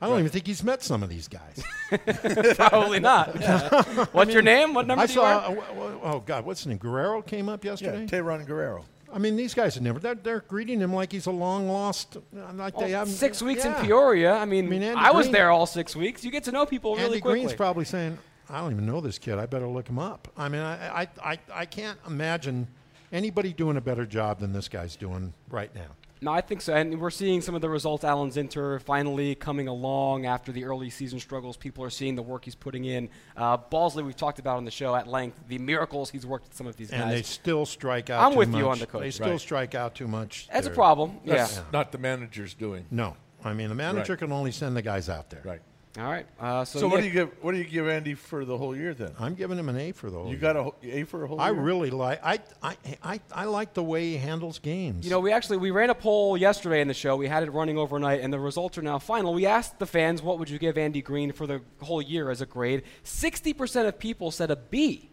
I don't even think he's met some of these guys. Probably not. Yeah. What's your name? What number I do you saw. wear? uh, w- w- oh God, what's his name? Guerrero came up Yeah, yesterday. Tayron Guerrero. I mean, these guys have never. They're, they're greeting him like he's a long lost. uh, Like they haven't. six weeks yeah. in Peoria. I mean, I, mean, Andy was Green- there all six weeks. You get to know people really Andy quickly. Green's probably saying, "I don't even know this kid. I better look him up." I mean, I, I, I, I can't imagine anybody doing a better job than this guy's doing right now. No, I think so. And we're seeing some of the results. Alan Zinter finally coming along after the early season struggles. People are seeing the work he's putting in. Uh, Balsley, we've talked about on the show at length, the miracles he's worked with some of these guys. And they still strike out. I'm too with you on the coach. They still Right. strike out too much. That's a They're- problem. That's yeah. not the manager's doing. No, I mean the manager Right. can only send the guys out there. Right. All right. Uh, so So, what do you give? What do you give Andy for the whole year then? I'm giving him an A for the whole. Year. You year. got a whole- A for a whole year? I year. really like. I, I, I, I like the way he handles games. You know, we actually we ran a poll yesterday in the show. We had it running overnight, and the results are now final. We asked the fans, "What would you give Andy Green for the whole year as a grade?" Sixty percent of people said a B.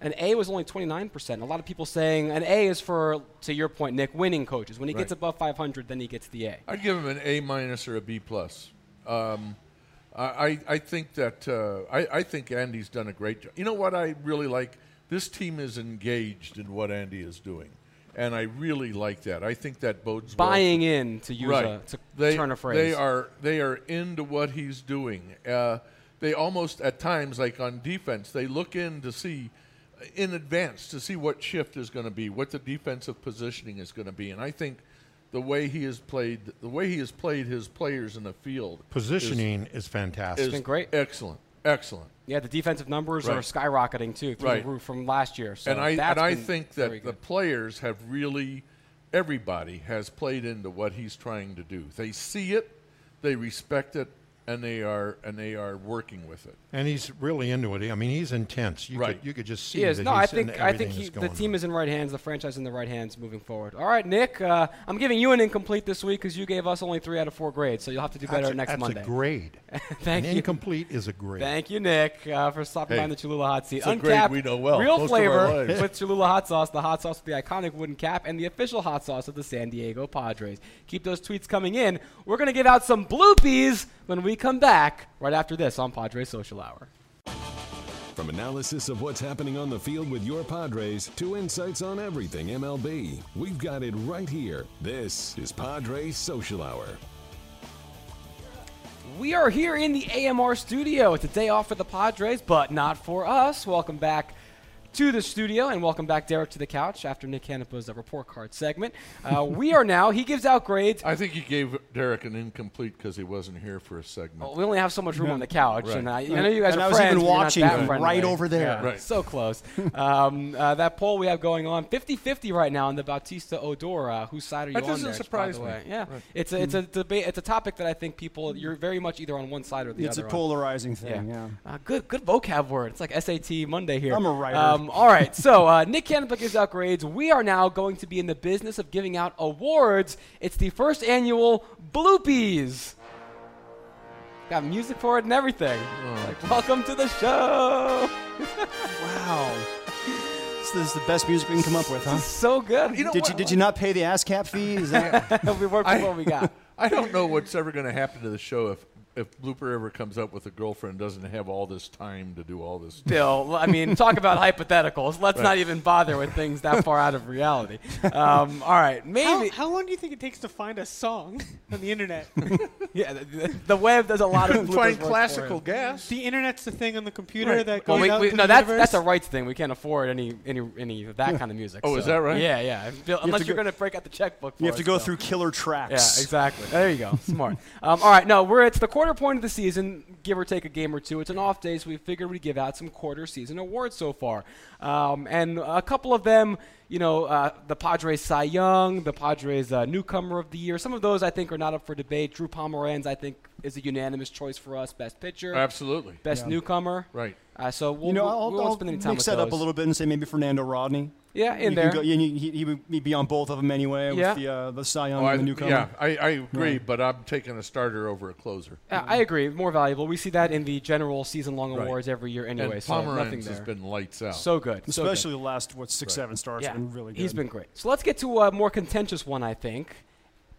An A was only 29%. A lot of people saying an A is for, to your point, Nick, winning coaches. When he gets above 500, then he gets the A. I'd give him an A minus or a B plus. Um, I, I think that uh, I, I think Andy's done a great job. You know what I really like? This team is engaged in what Andy is doing, and I really like that. I think that bodes well Buying in, to use right. a to they, turn a phrase. They are they are into what he's doing. Uh, they almost at times, like on defense, they look in to see in advance to see what shift is going to be, what the defensive positioning is going to be, and I think the way he has played, the way he has played his players in the field, positioning is, fantastic. It's been great. excellent, excellent. yeah, the defensive numbers are skyrocketing too through Right. the roof from last year. So and I that's and I think very that the players have really, everybody has played into what he's trying to do. They see it, they respect it, and they are and they are working with it. and he's really into it. I mean, he's intense. You Right. could you could just see He is. that No, he's I think I think he, the team on. is in right hands. The franchise in the right hands moving forward. All right, Nick. Uh, I'm giving you an incomplete this week because you gave us only three out of four grades. So you'll have to do better that's a, next that's Monday. a grade. Thank An you. incomplete is a grade. Thank you, Nick, uh, for stopping Hey, by the Cholula hot seat. it's a grade Uncapped, we know well real most flavor with Cholula hot sauce, the hot sauce with the iconic wooden cap, and the official hot sauce of the San Diego Padres. Keep those tweets coming in. We're going to give out some bloopies when we come back right after this on Padres Social Hour. From analysis of what's happening on the field with your Padres to insights on everything MLB, we've got it right here. This is Padres Social Hour. We are here in the AMR studio. It's a day off for the Padres, but not for us. Welcome back to the studio, and welcome back, Derek, to the couch after Nick Canepa's uh, report card segment. Uh, we are now, he gives out grades. I think he gave Derek an incomplete because he wasn't here for a segment. Well, we only have so much room on the couch, Right. and I, I know you guys And are I was friends, even but you're not watching that him friendly. right over there. Yeah, Right. So close. um, uh, that poll we have going on, 50-50 right now on the Bautista Odor. Uh, whose side are you That on doesn't there? surprise by the me. way? Yeah, Right. it's a it's a debate. It's a topic that I think people you're very much either on one side or the other. It's a other. on. polarizing thing, yeah. Uh, good, good vocab word. It's like SAT Monday here. I'm a writer. Um, all right, so uh, Nick Canepa gives out grades. We are now going to be in the business of giving out awards. It's the first annual Bloopies. Got music for it and everything. Like, welcome to the show. Wow. So this is the best music we can come up with, huh? so good. You know Did what? you did you not pay the ASCAP fee? Is that we worked with I- what we got. I don't know what's ever going to happen to the show if if Blooper ever comes up with a girlfriend doesn't have all this time to do all this. Bill, I mean, talk about hypotheticals. Let's not even bother with things that far out of reality. Um, all right, How, maybe. how long do you think it takes to find a song on the internet? yeah, the, the web does a lot of Find classical gas. the internet's the thing on the computer Right. that Well, goes we, out we, to no, the that's universe? that's a rights thing. We can't afford any any any of that kind of music. Oh, is that right? Yeah, yeah. Bill, unless to you're going to break out the checkbook. For you have to go so. through killer tracks. Yeah, exactly. There you go. Smart. Um, all right, no, we're it's the quarter point of the season, give or take a game or two. It's an off day, so we figured we'd give out some quarter season awards so far. Um, and a couple of them, you know, uh, the Padres Cy Young, the Padres uh, Newcomer of the Year. Some of those I think are not up for debate. Drew Pomeranz, I think, is a unanimous choice for us. Best pitcher, Absolutely. best newcomer. Right. Uh, so we'll, You know, we'll, I'll, we won't I'll spend any time mix with that up a little bit and say maybe Fernando Rodney. Yeah, in You there. go- yeah, he, he, he would be on both of them anyway Yeah. with the uh, the Cy Young Oh, and the newcomer. yeah, I, I agree, Right. but I'm taking a starter over a closer. Uh, I agree. More valuable. We see that in the general season-long Right. awards every year anyway. and so nothing Pomeranz there. has been lights out. so good. so good. Especially the last what six seven starts yeah, have been really good. He's been great. So let's get to a more contentious one, I think.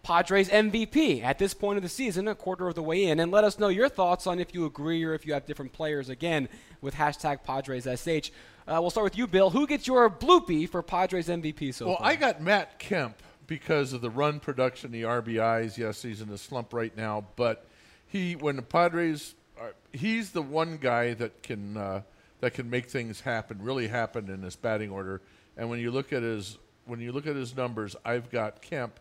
Padres MVP at this point of the season, a quarter of the way in, and let us know your thoughts on if you agree or if you have different players. Again, with hashtag PadresSH. Uh, we'll start with you, Bill. Who gets your bloopy for Padres MVP so well, far? I got Matt Kemp because of the run production, the RBIs. Yes, he's in a slump right now, but he when the Padres, are, he's the one guy that can uh, that can make things happen, really happen in his batting order. And when you look at his when you look at his numbers, I've got Kemp,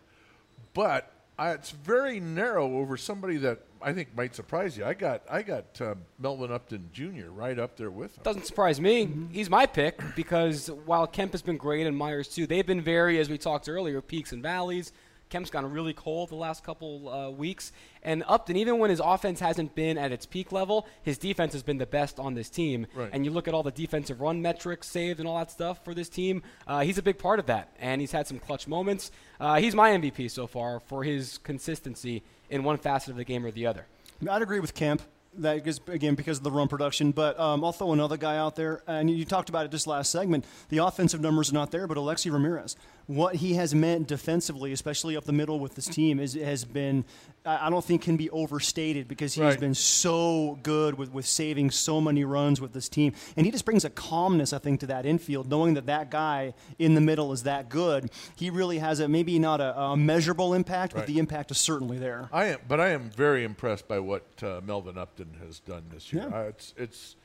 but I, it's very narrow over somebody that I think might surprise you. I got I got uh, Melvin Upton Jr. right up there with him. Doesn't surprise me. He's my pick because while Kemp has been great and Myers too, they've been very, as we talked earlier, peaks and valleys. Kemp's gone really cold the last couple uh, weeks, and Upton, even when his offense hasn't been at its peak level, his defense has been the best on this team. Right. And you look at all the defensive run metrics saved and all that stuff for this team. Uh, he's a big part of that, and he's had some clutch moments. Uh, he's my MVP so far for his consistency in one facet of the game or the other. I'd agree with Kemp. That is again because of the run production, but um, I'll throw another guy out there. And you talked about it just last segment. The offensive numbers are not there, but Alexei Ramirez, what he has meant defensively, especially up the middle with this team, is has been I don't think can be overstated because he's Right. been so good with, with saving so many runs with this team, and he just brings a calmness I think to that infield, knowing that that guy in the middle is that good. He really has a maybe not a, a measurable impact, but the impact is certainly there. I am, but I am very impressed by what uh, Melvin Upton has done this year. Yeah. Uh, it's it's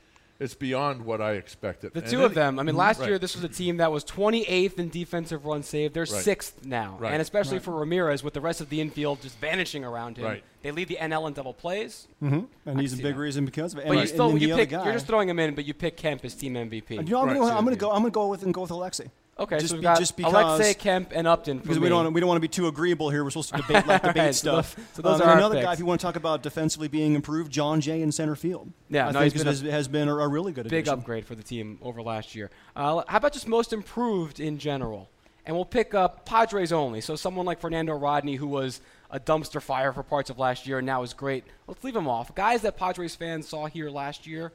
it's beyond what I expected. The And two then- of them. I mean, mhm. last Right. year this was a team that was 28th in defensive run save. They're Right. sixth now, Right. and especially for Ramirez, with the rest of the infield just vanishing around him. Right. They lead the NL in double plays. Mm-hmm. and he's a big that. reason because of it. But And, you still you pick, you're just throwing him in, but you pick Kemp as team MVP. You know, I'm Right, gonna, so I'm gonna you- go. I'm gonna go with and go with Alexei. Okay, just so we've be- got just because Alexei, Kemp, and Upton. Because me. we don't we don't want to be too agreeable here. We're supposed to debate like debate Right, so stuff. those- so those Um, are another picks. guy, if you want to talk about defensively being improved, Jon Jay in center field. Yeah, I no, think he's has, been has been a, a really good big addition. upgrade for the team over last year. Uh, how about just most improved in general? And we'll pick up Padres only. So someone like Fernando Rodney, who was a dumpster fire for parts of last year and now is great. Let's leave him off. Guys that Padres fans saw here last year,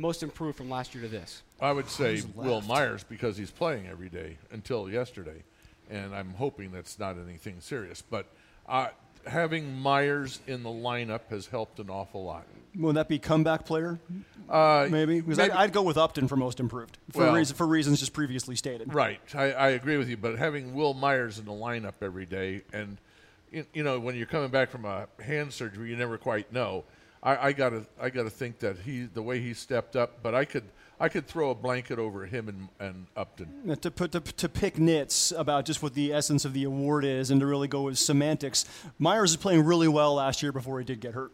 most improved from last year to this. I would say Wil Myers because he's playing every day until yesterday, and I'm hoping that's not anything serious. But uh, having Myers in the lineup has helped an awful lot. Would that be comeback player? Uh, Maybe because maybe- I, I'd go with Upton for most improved for Well- reason, for reasons just previously stated. Right, I, I agree with you. But having Wil Myers in the lineup every day, and you, you know, when you're coming back from a hand surgery, you never quite know. I, I gotta, I gotta think that he, the way he stepped up. But I could, I could throw a blanket over him and, and Upton. To, put, to, to pick nits about just what the essence of the award is and to really go with semantics, Myers is playing really well last year before he did get hurt.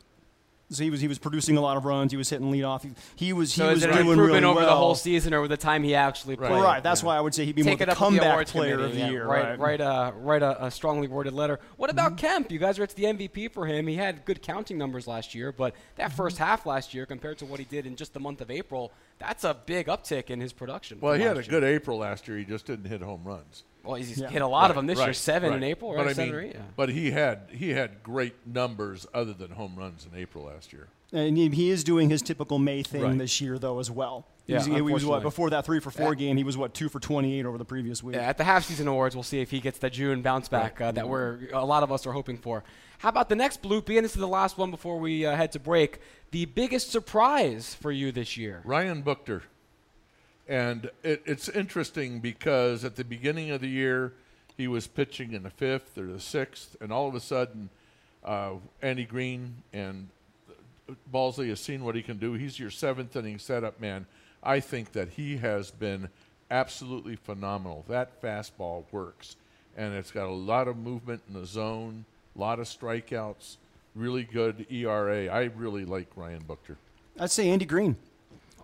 So he was he was producing a lot of runs. He was hitting leadoff. He, he was he So was is it an doing improvement really over well. the whole season or with the time he actually played? Right. That's Yeah. why I would say he'd be Take more it the up with the comeback player of the yeah. year. Write, Right. write, a, write a, a strongly worded letter. What about Mm-hmm. Kemp? You guys are at the MVP for him. He had good counting numbers last year, but that Mm-hmm. first half last year compared to what he did in just the month of April, that's a big uptick in his production. Well, he had a year. good April last year. He just didn't hit home runs. Well, he's Yeah. hit a lot of them this year. right, Seven in right. April, But right? I Seven mean, or eight. Yeah. But he had he had great numbers other than home runs in April last year. And he, he is doing his typical May thing Right. this year, though, as well. Yeah, He's- he was what before that three for four Yeah. game. He was what two for twenty eight over the previous week. Yeah, at the half season awards, we'll see if he gets the June bounce back uh, that we're a lot of us are hoping for. How about the next bloopy? And this is the last one before we uh, head to break. The biggest surprise for you this year. Ryan Buchter. And it, it's interesting because at the beginning of the year, he was pitching in the fifth or the sixth, and all of a sudden, uh, Andy Green and Balsley has seen what he can do. He's your seventh inning setup man. I think that he has been absolutely phenomenal. That fastball works, and it's got a lot of movement in the zone, a lot of strikeouts, really good ERA. I really like Ryan Buchter. I'd say Andy Green.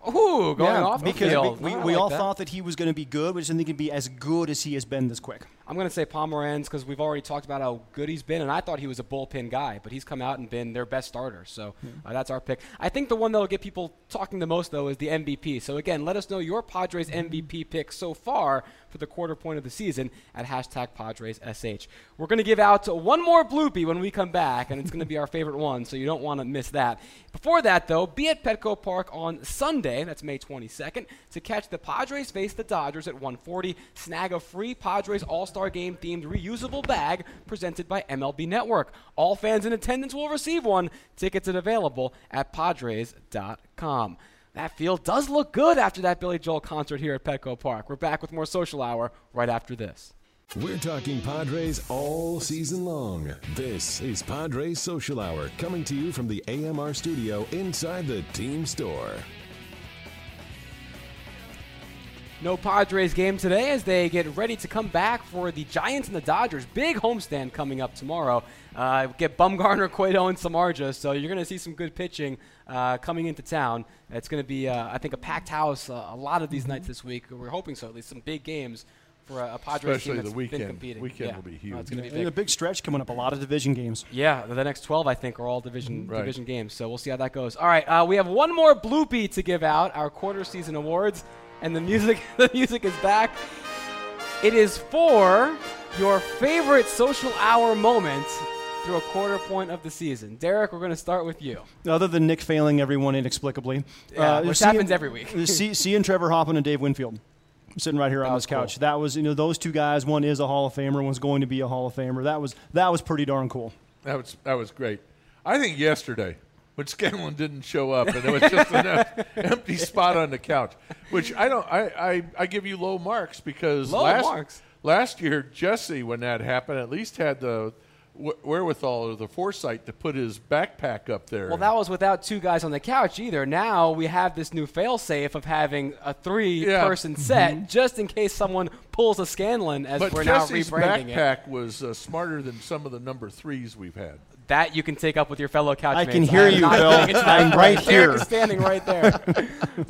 Ooh, going yeah, off the because we, I we like all that. thought that he was going to be good. We just didn't think he'd be as good as he has been this quick. I'm going to say Pomeranz because we've already talked about how good he's been, and I thought he was a bullpen guy, but he's come out and been their best starter. So uh, that's our pick. I think the one that'll get people talking the most, though, is the MVP. So again, let us know your Padres MVP pick so far for the quarter point of the season at hashtag PadresSH. We're going to give out one more bloopy when we come back, and it's going to be our favorite one, so you don't want to miss that. Before that, though, be at Petco Park on Sunday, that's May 22nd, to catch the Padres face the Dodgers at 140. Snag a free Padres All-Star Game themed reusable bag presented by MLB Network. All fans in attendance will receive one. Tickets are available at Padres.com. That field does look good after that Billy Joel concert here at Petco Park. We're back with more social hour right after this. We're talking Padres all season long. This is Padres Social Hour coming to you from the AMR studio inside the team store. No Padres game today as they get ready to come back for the Giants and the Dodgers. Big homestand coming up tomorrow. Uh, get Bumgarner, Cueto, and Samardzija, so you're going to see some good pitching uh, coming into town. It's going to be, uh, I think, a packed house uh, a lot of these nights this week. We're hoping so, at least some big games for a, a Padres Especially team the that's weekend. been competing. Weekend Yeah. will be No, huge. it's going to be And a big. big stretch coming up. A lot of division games. Yeah, the next 12, I think, are all division Right. division games. So we'll see how that goes. All right, uh, we have one more bloopy to give out, our quarter season awards, and the music the music is back. It is for your favorite social hour moment through a quarter point of the season. Derek, we're going to start with you. Other than Nick failing everyone inexplicably, Yeah, uh, which seeing- happens every week. see, seeing Trevor Hoffman and Dave Winfield sitting right here on this couch. cool. That was, you know, those two guys. One is a Hall of Famer. One's going to be a Hall of Famer. That was that was pretty darn cool. That was that was great. I think yesterday when Scanlon didn't show up and it was just an empty spot on the couch, which I don't. I, I, I give you low marks because Low last marks? last year Jesse when that happened at least had the wherewithal or the foresight to put his backpack up there. Well, that was without two guys on the couch either. Now we have this new fail-safe of having a three-person set just in case someone pulls a Scanlon as but we're Jesse's now rebranding it. backpack was uh, smarter than some of the number threes we've had. That you can take up with your fellow couchmates. I can hear am you, not Bill. doing it tonight. I'm right Derek here. is standing right there.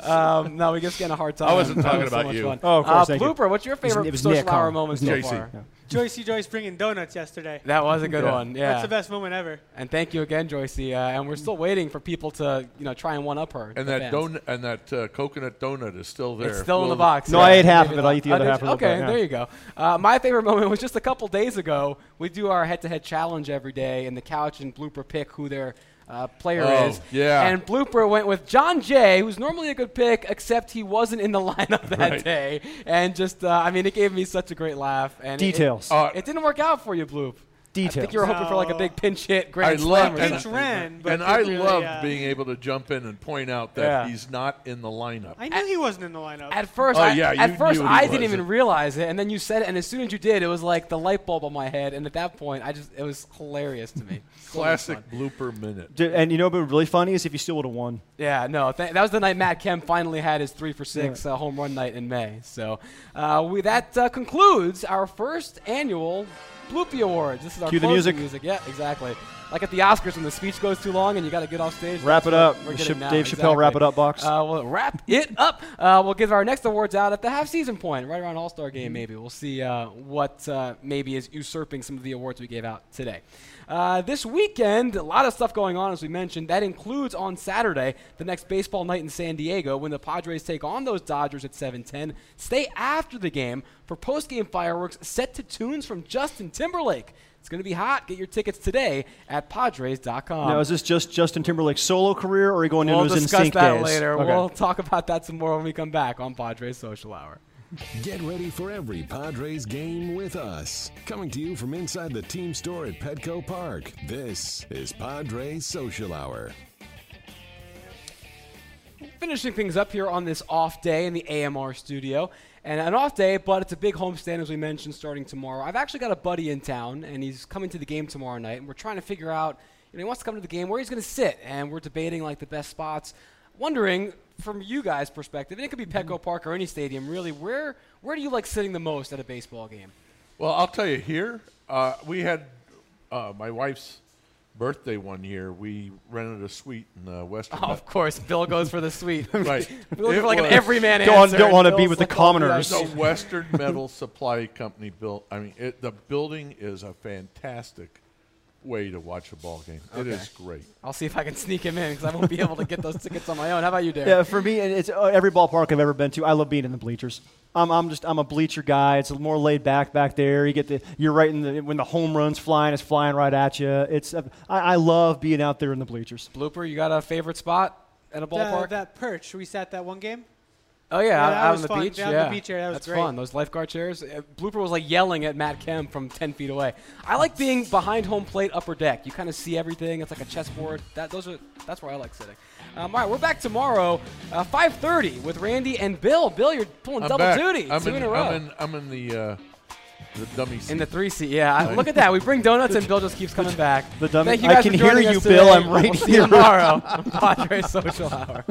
um, no, we just getting a hard time. I wasn't That talking so about much you. fun. Oh, of course, Uh, thank you. Blooper, what's your It was- favorite it was social Nick, hour huh? moment so was Nick. far? Yeah. Joycey Joyce bringing donuts yesterday. That was a good Yeah. one. Yeah. That's the best moment ever. And thank you again, Joycey. Uh, and we're still waiting for people to, you know, try and one up her. And that fans. donut and that uh, coconut donut is still there. It's still in the box. No, yeah. I ate half Maybe of it. I'll eat the Oh, other half you? of it, Okay, yeah. there you go. Uh, my favorite moment was just a couple days ago. We do our head-to-head challenge every day, and the couch and Blooper pick who their uh, player Oh, is. yeah. And Blooper went with Jon Jay, who's normally a good pick, except he wasn't in the lineup that Right. day. And just, uh, I mean, it gave me such a great laugh. And Details. It, Uh, it didn't work out for you, Bloop. I think you were hoping for like a big pinch hit, grand I slam love and, Pinch ran, but and I didn't really, loved uh, being able to jump in and point out that Yeah. he's not in the lineup. I knew he wasn't in the lineup. At first, Oh, I, yeah, you at first I didn't wasn't. even realize it, and then you said it, and as soon as you did, it was like the light bulb on my head, and at that point, I just it was hilarious to me. Classic fun. blooper minute. D- And you know what would be really funny is if you still would have won. Yeah, no, th- that was the night Matt Kemp finally had his three for six uh, home run night in May. So uh, we, that uh, concludes our first annual Bloopy Awards. This is our Cue the closing music. Yeah, exactly. Like at the Oscars when the speech goes too long and you got to get off stage. Wrap it up. we're The now. Dave Chappelle, wrap it up box. Uh, we'll wrap it up. Uh, we'll give our next awards out at the half season point, right around All Star game. Maybe we'll see uh, what uh, maybe is usurping some of the awards we gave out today. Uh, this weekend, a lot of stuff going on, as we mentioned. That includes on Saturday, the next baseball night in San Diego, when the Padres take on those Dodgers at 7:10. Stay after the game for post-game fireworks set to tunes from Justin Timberlake. It's going to be hot. Get your tickets today at Padres.com. now, is this just Justin Timberlake's solo career, or are you going We'll into his discuss sync that later. Okay. We'll talk about that some more when we come back on Padres Social Hour. Get ready for every Padres game with us. Coming to you from inside the team store at Petco Park. This is Padres Social Hour. Finishing things up here on this off day in the AMR studio. And an off day, but it's a big homestand, as we mentioned, starting tomorrow. I've actually got a buddy in town, and he's coming to the game tomorrow night, and we're trying to figure out, you know, he wants to come to the game, where he's going to sit, and we're debating, like, the best spots. Wondering, from you guys' perspective, and it could be Petco Park or any stadium, really, where, where do you like sitting the most at a baseball game? Well, I'll tell you here, uh, we had uh, my wife's birthday one year, we rented a suite in the Western. Oh, of course, Bill goes for the suite. right. We're for like an was- everyman Don't- answer. don't wanna be with the like, "Oh, commoners." The geez." Western Metal Supply Company built. I mean, it, the building is a fantastic way to watch a ball game. It is great. I'll see if I can sneak him in because I won't be able to get those tickets on my own. How about you, Derek? Yeah, for me, it's uh, every ballpark I've ever been to. I love being in the bleachers. I'm, I'm just I'm a bleacher guy. It's more laid back back there. You get the you're right in the when the home runs flying, it's flying right at you. It's uh, I, I love being out there in the bleachers. Blooper, you got a favorite spot at a ballpark? That, that perch. We sat that one game. Oh yeah, Yeah, out, out on the fun. beach. Down the yeah, beach area, that was that's great. fun. Those lifeguard chairs. Uh, Blooper was like yelling at Matt Kemp from ten feet away. I like being behind home plate, upper deck. You kind of see everything. It's like a chessboard. That those are that's where I like sitting. Um, all right, we're back tomorrow, uh, 5:30 with Randy and Bill. Bill, you're pulling I'm double back. duty, I'm two in, in a row. I'm in. I'm in the uh, the dummy seat. In the three seat, yeah. I, look at that. We bring donuts and Bill just keeps coming back. The dummy- Thank you guys I guys can for hear joining you, Bill. today. I'm right we'll See here. you tomorrow on Padres Social Hour.